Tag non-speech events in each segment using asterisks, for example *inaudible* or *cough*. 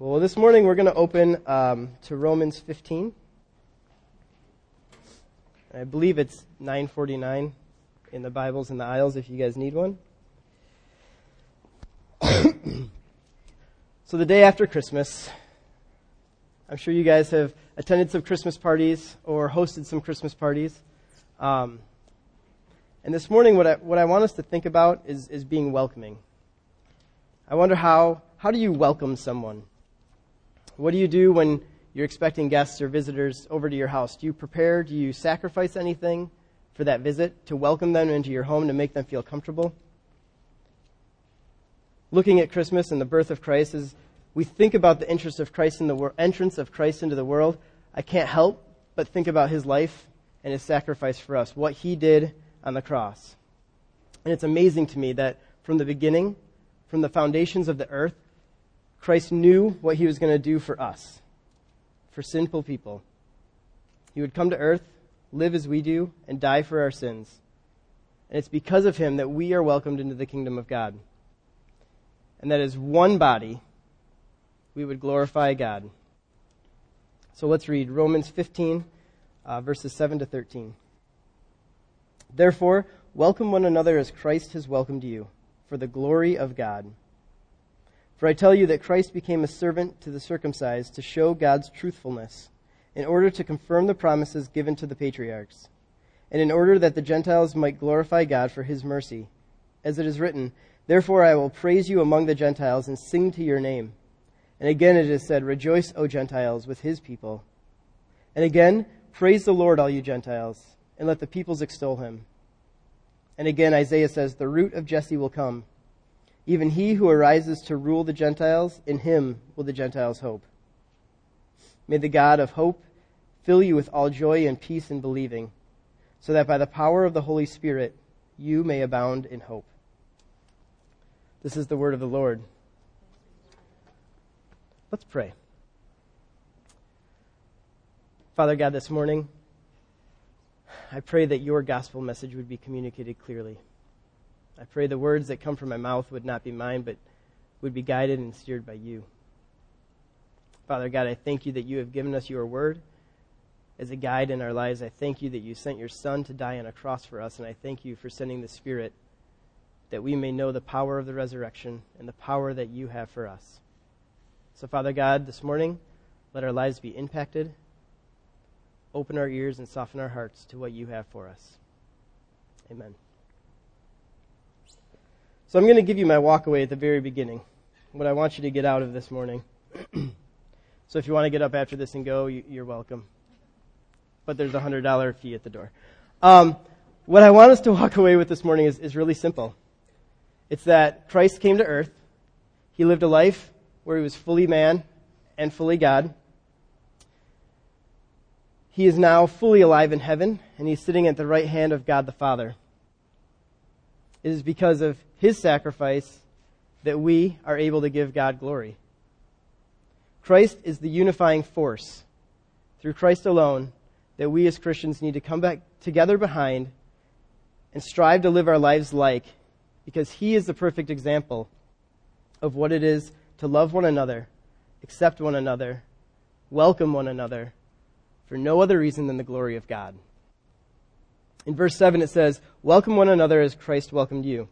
Cool. Well, this morning we're going to open um, to Romans 15. I believe it's 949 in the Bibles in the aisles if you guys need one. *coughs* so the day after Christmas, I'm sure you guys have attended some Christmas parties or hosted some Christmas parties. Um, and this morning, what I, what I want us to think about is, is being welcoming. I wonder how, how do you welcome someone? What do you do when you're expecting guests or visitors over to your house? Do you prepare? Do you sacrifice anything for that visit to welcome them into your home to make them feel comfortable? Looking at Christmas and the birth of Christ as we think about the interest of Christ in the wor- entrance of Christ into the world, I can't help but think about his life and his sacrifice for us, what he did on the cross. And it's amazing to me that from the beginning, from the foundations of the earth, Christ knew what he was going to do for us, for sinful people. He would come to earth, live as we do, and die for our sins. And it's because of him that we are welcomed into the kingdom of God. And that as one body, we would glorify God. So let's read Romans 15, uh, verses 7 to 13. Therefore, welcome one another as Christ has welcomed you, for the glory of God. For I tell you that Christ became a servant to the circumcised to show God's truthfulness, in order to confirm the promises given to the patriarchs, and in order that the Gentiles might glorify God for his mercy. As it is written, Therefore I will praise you among the Gentiles and sing to your name. And again it is said, Rejoice, O Gentiles, with his people. And again, praise the Lord, all you Gentiles, and let the peoples extol him. And again Isaiah says, The root of Jesse will come even he who arises to rule the Gentiles, in him will the Gentiles hope. May the God of hope fill you with all joy and peace in believing, so that by the power of the Holy Spirit you may abound in hope. This is the word of the Lord. Let's pray. Father God, this morning, I pray that your gospel message would be communicated clearly. I pray the words that come from my mouth would not be mine, but would be guided and steered by you. Father God, I thank you that you have given us your word as a guide in our lives. I thank you that you sent your Son to die on a cross for us, and I thank you for sending the Spirit that we may know the power of the resurrection and the power that you have for us. So, Father God, this morning, let our lives be impacted. Open our ears and soften our hearts to what you have for us. Amen. So I'm going to give you my walkaway at the very beginning, what I want you to get out of this morning. *clears throat* so if you want to get up after this and go, you're welcome. But there's a hundred dollar fee at the door. Um, what I want us to *laughs* walk away with this morning is, is really simple. It's that Christ came to earth. He lived a life where he was fully man and fully God. He is now fully alive in heaven, and he's sitting at the right hand of God the Father. It is because of his sacrifice that we are able to give God glory. Christ is the unifying force. Through Christ alone, that we as Christians need to come back together behind and strive to live our lives like, because He is the perfect example of what it is to love one another, accept one another, welcome one another, for no other reason than the glory of God. In verse 7, it says, Welcome one another as Christ welcomed you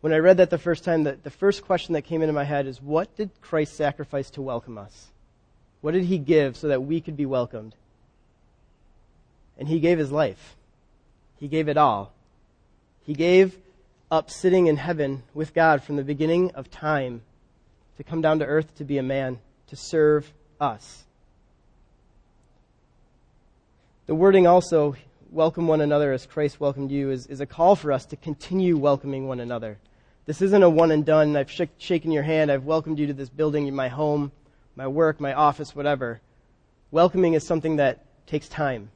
when I read that the first time, the, the first question that came into my head is what did Christ sacrifice to welcome us? What did he give so that we could be welcomed? And he gave his life. He gave it all. He gave up sitting in heaven with God from the beginning of time to come down to earth to be a man, to serve us. The wording also, welcome one another as Christ welcomed you, is, is a call for us to continue welcoming one another. This isn't a one and done. I've sh- shaken your hand. I've welcomed you to this building, my home, my work, my office, whatever. Welcoming is something that takes time.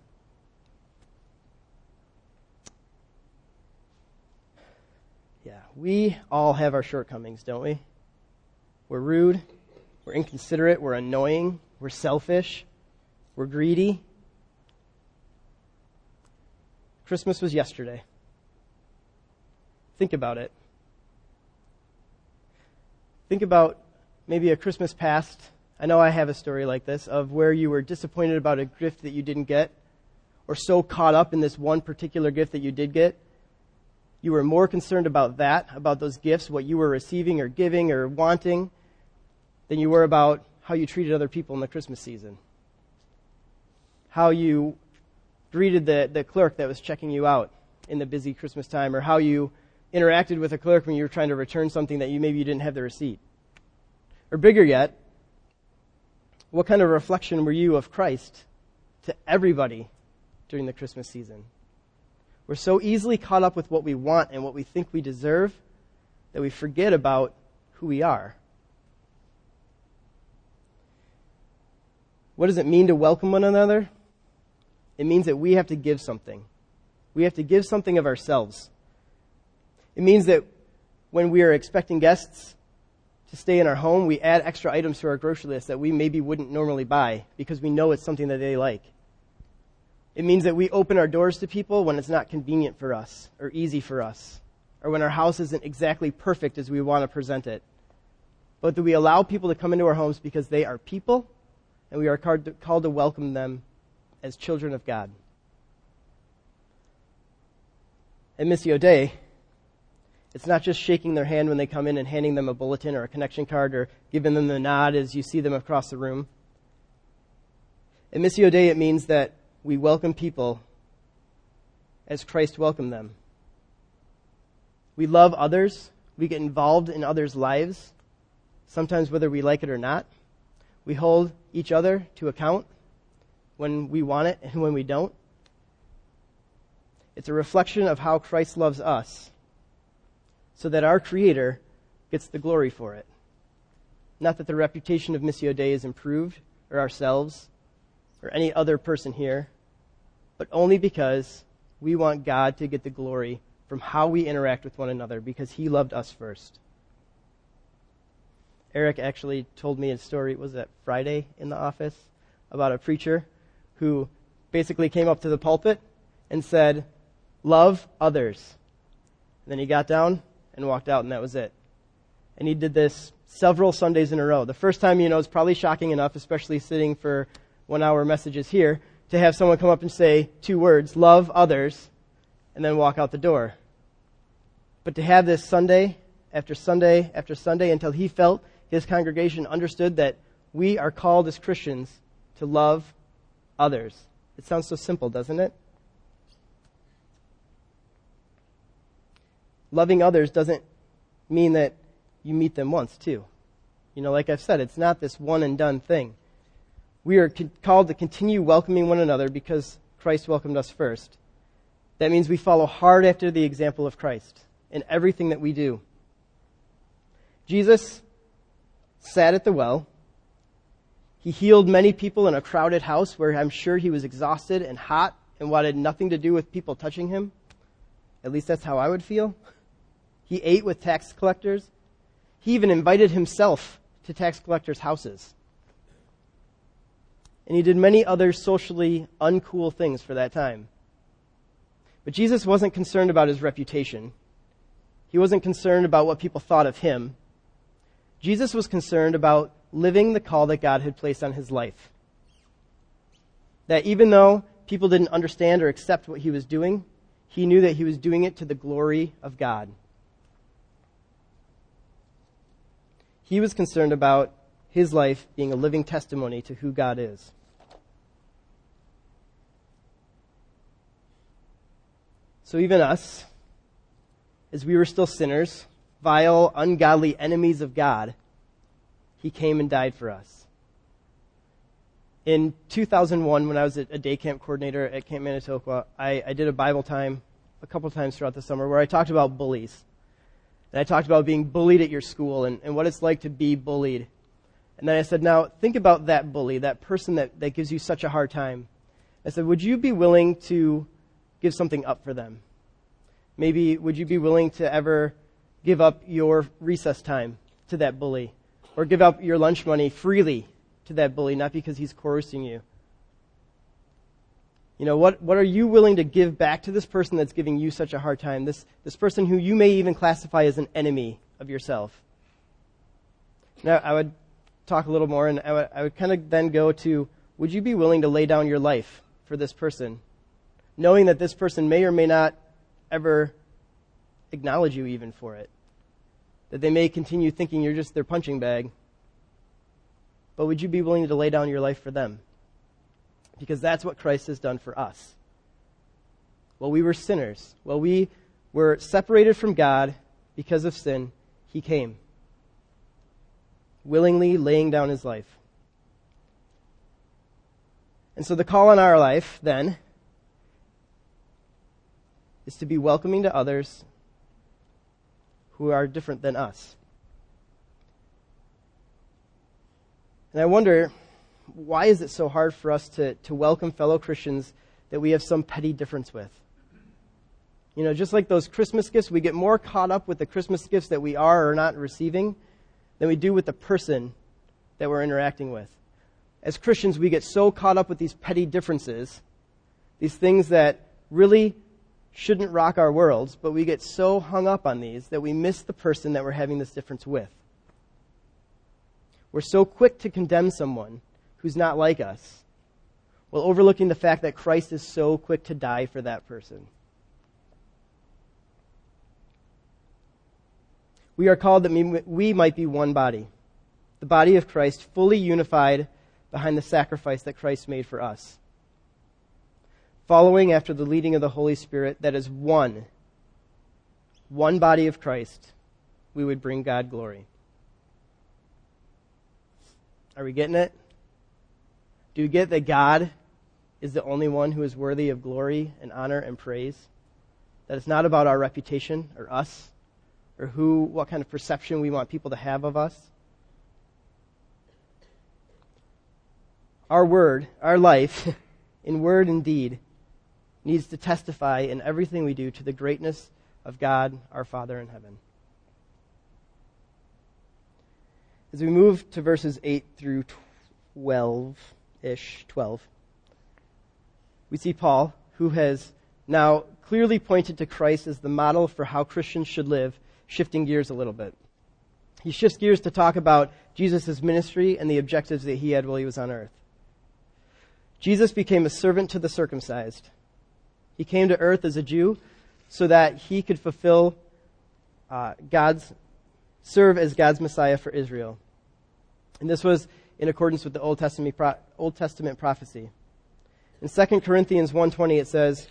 Yeah, we all have our shortcomings, don't we? We're rude, we're inconsiderate, we're annoying, we're selfish, we're greedy. Christmas was yesterday. Think about it. Think about maybe a Christmas past, I know I have a story like this, of where you were disappointed about a gift that you didn't get, or so caught up in this one particular gift that you did get, you were more concerned about that, about those gifts, what you were receiving or giving or wanting, than you were about how you treated other people in the Christmas season. How you greeted the, the clerk that was checking you out in the busy Christmas time, or how you interacted with a clerk when you were trying to return something that you maybe you didn't have the receipt. Or bigger yet, what kind of reflection were you of Christ to everybody during the Christmas season? We're so easily caught up with what we want and what we think we deserve that we forget about who we are. What does it mean to welcome one another? It means that we have to give something. We have to give something of ourselves. It means that when we are expecting guests to stay in our home, we add extra items to our grocery list that we maybe wouldn't normally buy because we know it's something that they like. It means that we open our doors to people when it's not convenient for us or easy for us, or when our house isn't exactly perfect as we want to present it. But that we allow people to come into our homes because they are people and we are called to, welcome them as children of God. At Missio Dei, it's not just shaking their hand when they come in and handing them a bulletin or a connection card or giving them the nod as you see them across the room. At Missio Dei, it means that we welcome people as Christ welcomed them. We love others. We get involved in others' lives, sometimes whether we like it or not. We hold each other to account when we want it and when we don't. It's a reflection of how Christ loves us so that our Creator gets the glory for it. Not that the reputation of Missio Dei is improved, or ourselves, or any other person here, but only because we want God to get the glory from how we interact with one another because He loved us first. Eric actually told me a story, was that Friday in the office, about a preacher who basically came up to the pulpit and said, Love others. And then he got down and walked out, and that was it. And he did this several Sundays in a row. The first time, you know, is probably shocking enough, especially sitting for one hour messages here, to have someone come up and say two words, love others, and then walk out the door. But to have this Sunday after Sunday after Sunday until he felt his congregation understood that we are called as Christians to love others. It sounds so simple, doesn't it? Loving others doesn't mean that you meet them once, too. You know, like I've said, it's not this one and done thing. We are called to continue welcoming one another because Christ welcomed us first. That means we follow hard after the example of Christ in everything that we do. Jesus sat at the well. He healed many people in a crowded house where I'm sure he was exhausted and hot and wanted nothing to do with people touching him. At least that's how I would feel. He ate with tax collectors. He even invited himself to tax collectors' houses. And he did many other socially uncool things for that time. But Jesus wasn't concerned about his reputation. He wasn't concerned about what people thought of him. Jesus was concerned about living the call that God had placed on his life. That even though people didn't understand or accept what he was doing, he knew that he was doing it to the glory of God. He was concerned about his life being a living testimony to who God is. So even us, as we were still sinners, vile, ungodly enemies of God, he came and died for us. In 2001, when I was a day camp coordinator at Camp Manitoqua, I, I did a Bible time a couple times throughout the summer where I talked about bullies. And I talked about being bullied at your school and, and what it's like to be bullied. And then I said, now think about that bully, that person that, that gives you such a hard time. I said, would you be willing to give something up for them? Maybe would you be willing to ever give up your recess time to that bully or give up your lunch money freely to that bully, not because he's coercing you. You know, what, what are you willing to give back to this person that's giving you such a hard time? This, this person who you may even classify as an enemy of yourself. Now, I would talk a little more, and I would, I would kind of then go to would you be willing to lay down your life for this person, knowing that this person may or may not ever acknowledge you even for it? That they may continue thinking you're just their punching bag. But would you be willing to lay down your life for them? Because that's what Christ has done for us. While we were sinners, while we were separated from God because of sin, He came, willingly laying down His life. And so the call on our life, then, is to be welcoming to others who are different than us. And I wonder, why is it so hard for us to, to welcome fellow Christians that we have some petty difference with? You know, just like those Christmas gifts, we get more caught up with the Christmas gifts that we are or not receiving than we do with the person that we're interacting with. As Christians, we get so caught up with these petty differences, these things that really shouldn't rock our worlds, but we get so hung up on these that we miss the person that we're having this difference with. We're so quick to condemn someone who's not like us, while overlooking the fact that Christ is so quick to die for that person. We are called that we might be one body, the body of Christ, fully unified behind the sacrifice that Christ made for us following after the leading of the Holy Spirit, that is one, one body of Christ, we would bring God glory. Are we getting it? Do you get that God is the only one who is worthy of glory and honor and praise? That it's not about our reputation or us or who, what kind of perception we want people to have of us. Our word, our life, *laughs* in word and deed, needs to testify in everything we do to the greatness of God, our Father in heaven. As we move to verses 8 through 12 ish, 12, we see Paul, who has now clearly pointed to Christ as the model for how Christians should live, shifting gears a little bit. He shifts gears to talk about Jesus' ministry and the objectives that he had while he was on earth. Jesus became a servant to the circumcised he came to earth as a Jew so that he could fulfill uh, God's, serve as God's Messiah for Israel. And this was in accordance with the Old Testament, Old Testament prophecy. In 2 Corinthians 1.20 it says,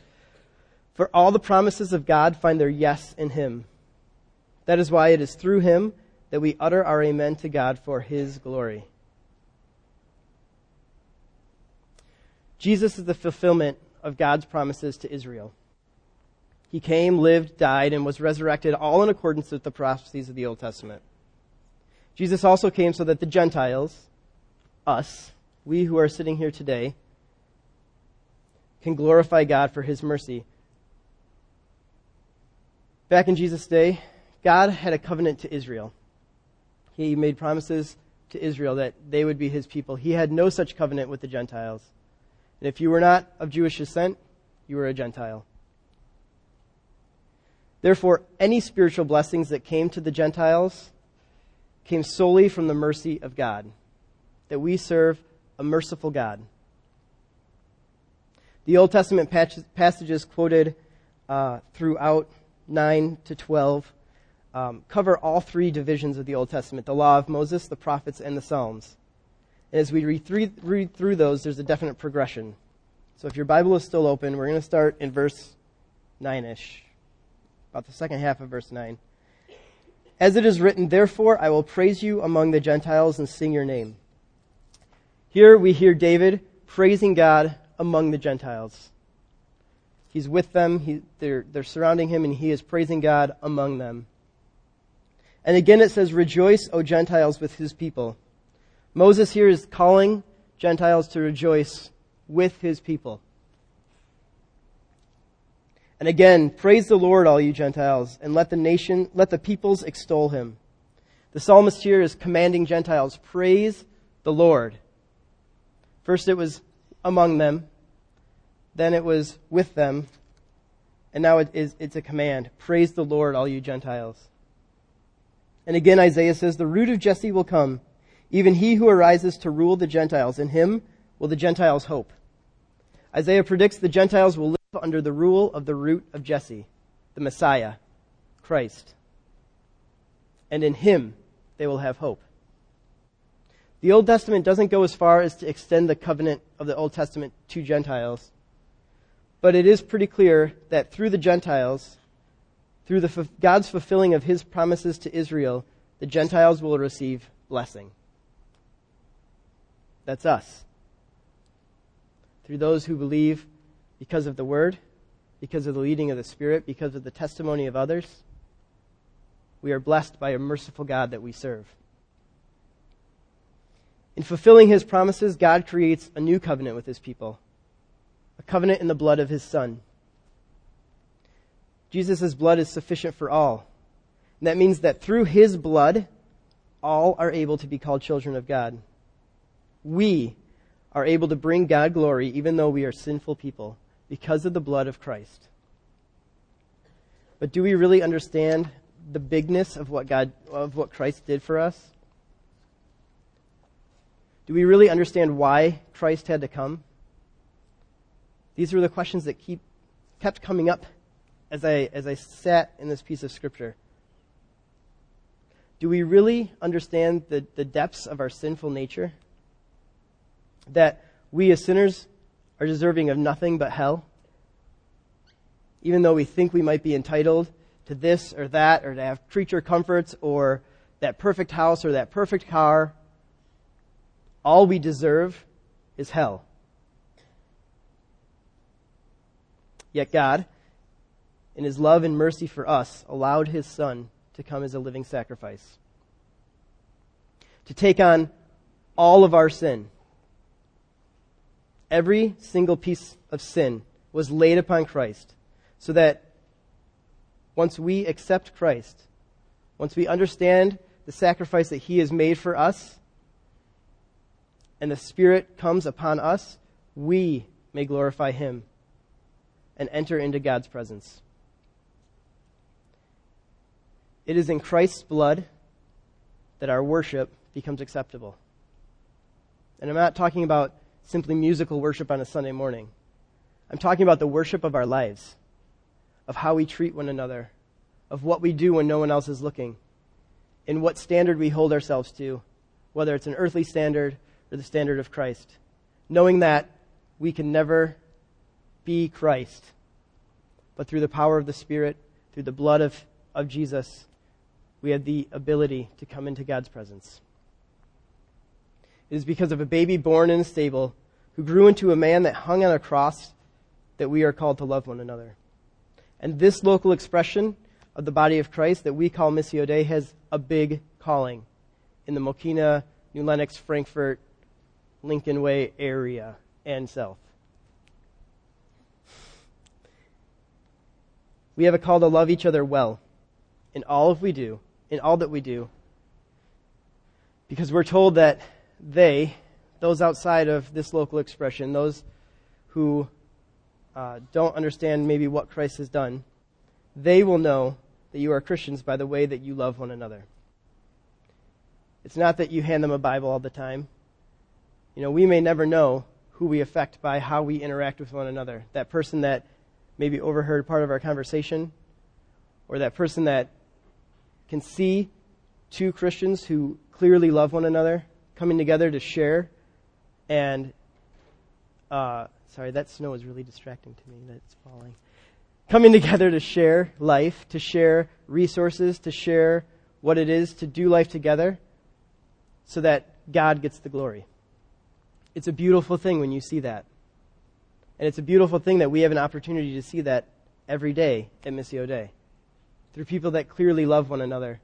For all the promises of God find their yes in him. That is why it is through him that we utter our amen to God for his glory. Jesus is the fulfillment of God's promises to Israel. He came, lived, died, and was resurrected all in accordance with the prophecies of the Old Testament. Jesus also came so that the Gentiles, us, we who are sitting here today, can glorify God for his mercy. Back in Jesus' day, God had a covenant to Israel. He made promises to Israel that they would be his people. He had no such covenant with the Gentiles. And if you were not of Jewish descent, you were a Gentile. Therefore, any spiritual blessings that came to the Gentiles came solely from the mercy of God, that we serve a merciful God. The Old Testament passages quoted uh, throughout 9 to 12 um, cover all three divisions of the Old Testament the law of Moses, the prophets, and the Psalms. As we read through, read through those, there's a definite progression. So if your Bible is still open, we're going to start in verse 9 ish, about the second half of verse 9. As it is written, Therefore I will praise you among the Gentiles and sing your name. Here we hear David praising God among the Gentiles. He's with them, he, they're, they're surrounding him, and he is praising God among them. And again it says, Rejoice, O Gentiles, with his people. Moses here is calling Gentiles to rejoice with his people. And again, praise the Lord, all you Gentiles, and let the nation, let the peoples extol him. The psalmist here is commanding Gentiles, praise the Lord. First it was among them, then it was with them, and now it is, it's a command. Praise the Lord, all you Gentiles. And again, Isaiah says, the root of Jesse will come even he who arises to rule the Gentiles. In him will the Gentiles hope. Isaiah predicts the Gentiles will live under the rule of the root of Jesse, the Messiah, Christ. And in him they will have hope. The Old Testament doesn't go as far as to extend the covenant of the Old Testament to Gentiles, but it is pretty clear that through the Gentiles, through the, God's fulfilling of his promises to Israel, the Gentiles will receive blessing. That's us. Through those who believe because of the Word, because of the leading of the Spirit, because of the testimony of others, we are blessed by a merciful God that we serve. In fulfilling his promises, God creates a new covenant with his people, a covenant in the blood of his Son. Jesus' blood is sufficient for all. And that means that through his blood, all are able to be called children of God. We are able to bring God glory even though we are sinful people because of the blood of Christ. But do we really understand the bigness of what God of what Christ did for us? Do we really understand why Christ had to come? These were the questions that keep kept coming up as I as I sat in this piece of scripture. Do we really understand the, the depths of our sinful nature? That we as sinners are deserving of nothing but hell? Even though we think we might be entitled to this or that, or to have creature comforts, or that perfect house, or that perfect car, all we deserve is hell. Yet God, in His love and mercy for us, allowed His Son to come as a living sacrifice. To take on all of our sin every single piece of sin was laid upon Christ so that once we accept Christ, once we understand the sacrifice that He has made for us, and the Spirit comes upon us, we may glorify Him and enter into God's presence. It is in Christ's blood that our worship becomes acceptable. And I'm not talking about simply musical worship on a Sunday morning. I'm talking about the worship of our lives, of how we treat one another, of what we do when no one else is looking, and what standard we hold ourselves to, whether it's an earthly standard or the standard of Christ. Knowing that we can never be Christ, but through the power of the Spirit, through the blood of, of Jesus, we have the ability to come into God's presence. Is because of a baby born in a stable who grew into a man that hung on a cross that we are called to love one another. And this local expression of the body of Christ that we call Missio Dei has a big calling in the Mokena, New Lenox, Frankfort, Lincoln Way area and south. We have a call to love each other well in all of we do, in all that we do, because we're told that they, those outside of this local expression, those who uh, don't understand maybe what Christ has done, they will know that you are Christians by the way that you love one another. It's not that you hand them a Bible all the time. You know, we may never know who we affect by how we interact with one another. That person that maybe overheard part of our conversation, or that person that can see two Christians who clearly love one another coming together to share. And, uh, sorry, that snow is really distracting to me that's falling. Coming together to share life, to share resources, to share what it is to do life together so that God gets the glory. It's a beautiful thing when you see that. And it's a beautiful thing that we have an opportunity to see that every day at Missio Dei through people that clearly love one another.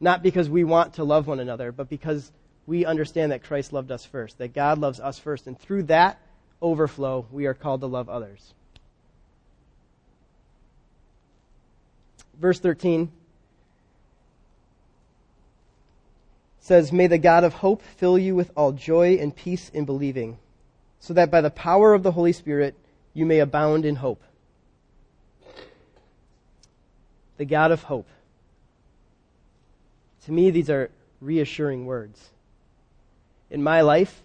Not because we want to love one another, but because we understand that Christ loved us first, that God loves us first, and through that overflow, we are called to love others. Verse 13 says, May the God of hope fill you with all joy and peace in believing, so that by the power of the Holy Spirit you may abound in hope. The God of hope. To me, these are reassuring words. In my life,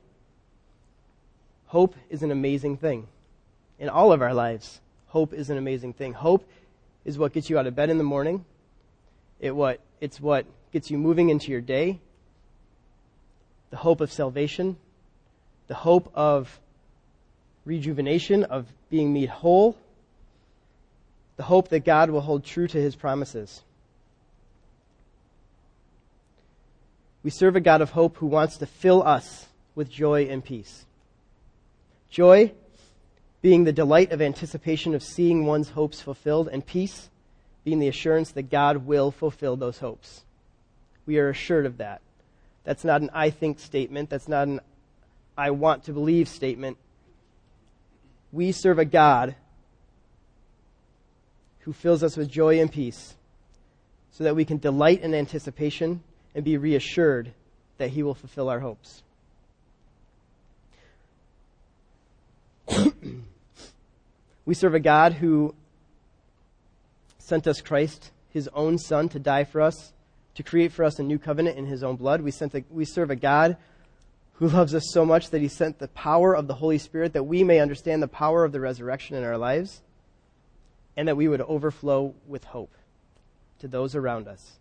hope is an amazing thing. In all of our lives, hope is an amazing thing. Hope is what gets you out of bed in the morning. It what, it's what gets you moving into your day. The hope of salvation. The hope of rejuvenation, of being made whole. The hope that God will hold true to his promises. We serve a God of hope who wants to fill us with joy and peace. Joy being the delight of anticipation of seeing one's hopes fulfilled, and peace being the assurance that God will fulfill those hopes. We are assured of that. That's not an I think statement. That's not an I want to believe statement. We serve a God who fills us with joy and peace so that we can delight in anticipation and be reassured that He will fulfill our hopes. *clears throat* we serve a God who sent us Christ, His own Son, to die for us, to create for us a new covenant in His own blood. We, sent a, we serve a God who loves us so much that He sent the power of the Holy Spirit that we may understand the power of the resurrection in our lives and that we would overflow with hope to those around us.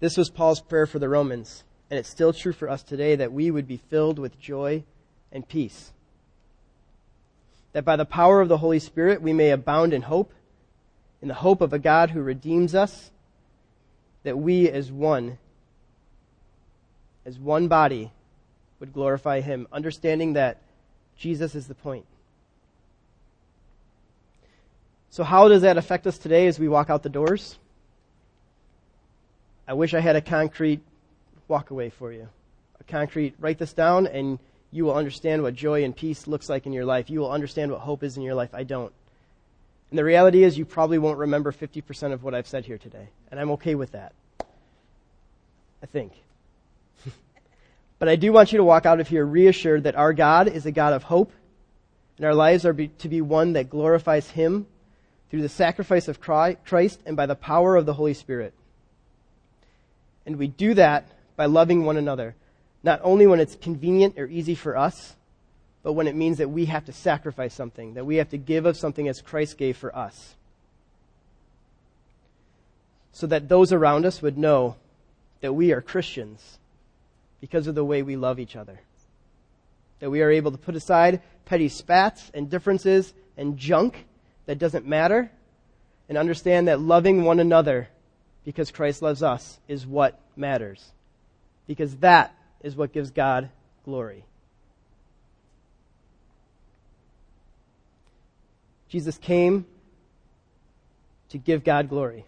This was Paul's prayer for the Romans, and it's still true for us today that we would be filled with joy and peace. That by the power of the Holy Spirit we may abound in hope, in the hope of a God who redeems us, that we as one, as one body, would glorify Him, understanding that Jesus is the point. So, how does that affect us today as we walk out the doors? I wish I had a concrete walkaway for you. A concrete, write this down and you will understand what joy and peace looks like in your life. You will understand what hope is in your life. I don't. And the reality is, you probably won't remember 50% of what I've said here today. And I'm okay with that. I think. *laughs* but I do want you to walk out of here reassured that our God is a God of hope, and our lives are be, to be one that glorifies Him through the sacrifice of Christ and by the power of the Holy Spirit. And we do that by loving one another, not only when it's convenient or easy for us, but when it means that we have to sacrifice something, that we have to give of something as Christ gave for us. So that those around us would know that we are Christians because of the way we love each other. That we are able to put aside petty spats and differences and junk that doesn't matter and understand that loving one another because Christ loves us is what matters. Because that is what gives God glory. Jesus came to give God glory.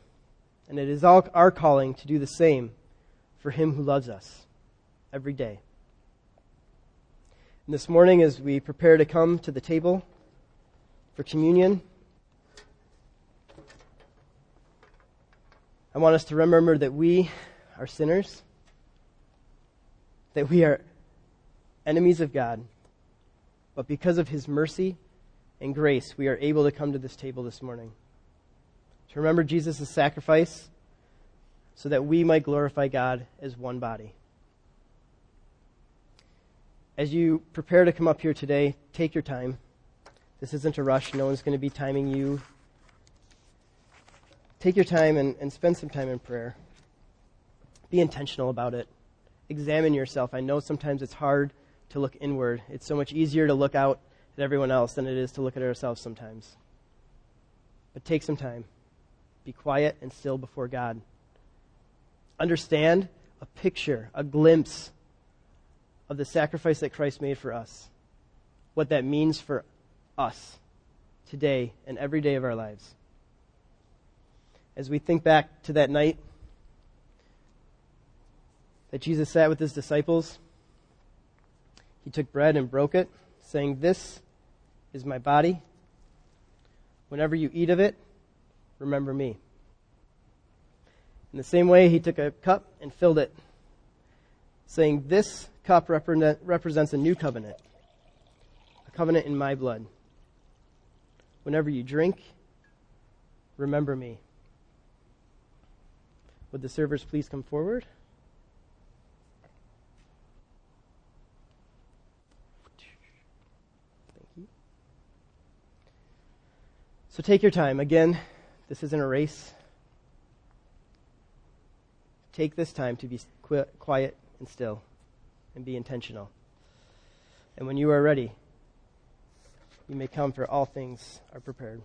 And it is all our calling to do the same for Him who loves us every day. And this morning, as we prepare to come to the table for communion, I want us to remember that we are sinners, that we are enemies of God, but because of His mercy and grace, we are able to come to this table this morning. To remember Jesus' sacrifice so that we might glorify God as one body. As you prepare to come up here today, take your time. This isn't a rush. No one's going to be timing you take your time and, and spend some time in prayer. Be intentional about it. Examine yourself. I know sometimes it's hard to look inward. It's so much easier to look out at everyone else than it is to look at ourselves sometimes. But take some time. Be quiet and still before God. Understand a picture, a glimpse of the sacrifice that Christ made for us. What that means for us today and every day of our lives as we think back to that night that Jesus sat with his disciples, he took bread and broke it, saying, This is my body. Whenever you eat of it, remember me. In the same way, he took a cup and filled it, saying, This cup represents a new covenant, a covenant in my blood. Whenever you drink, remember me. Would the servers please come forward? Thank you. So take your time. Again, this isn't a race. Take this time to be qu- quiet and still and be intentional. And when you are ready, you may come, for all things are prepared.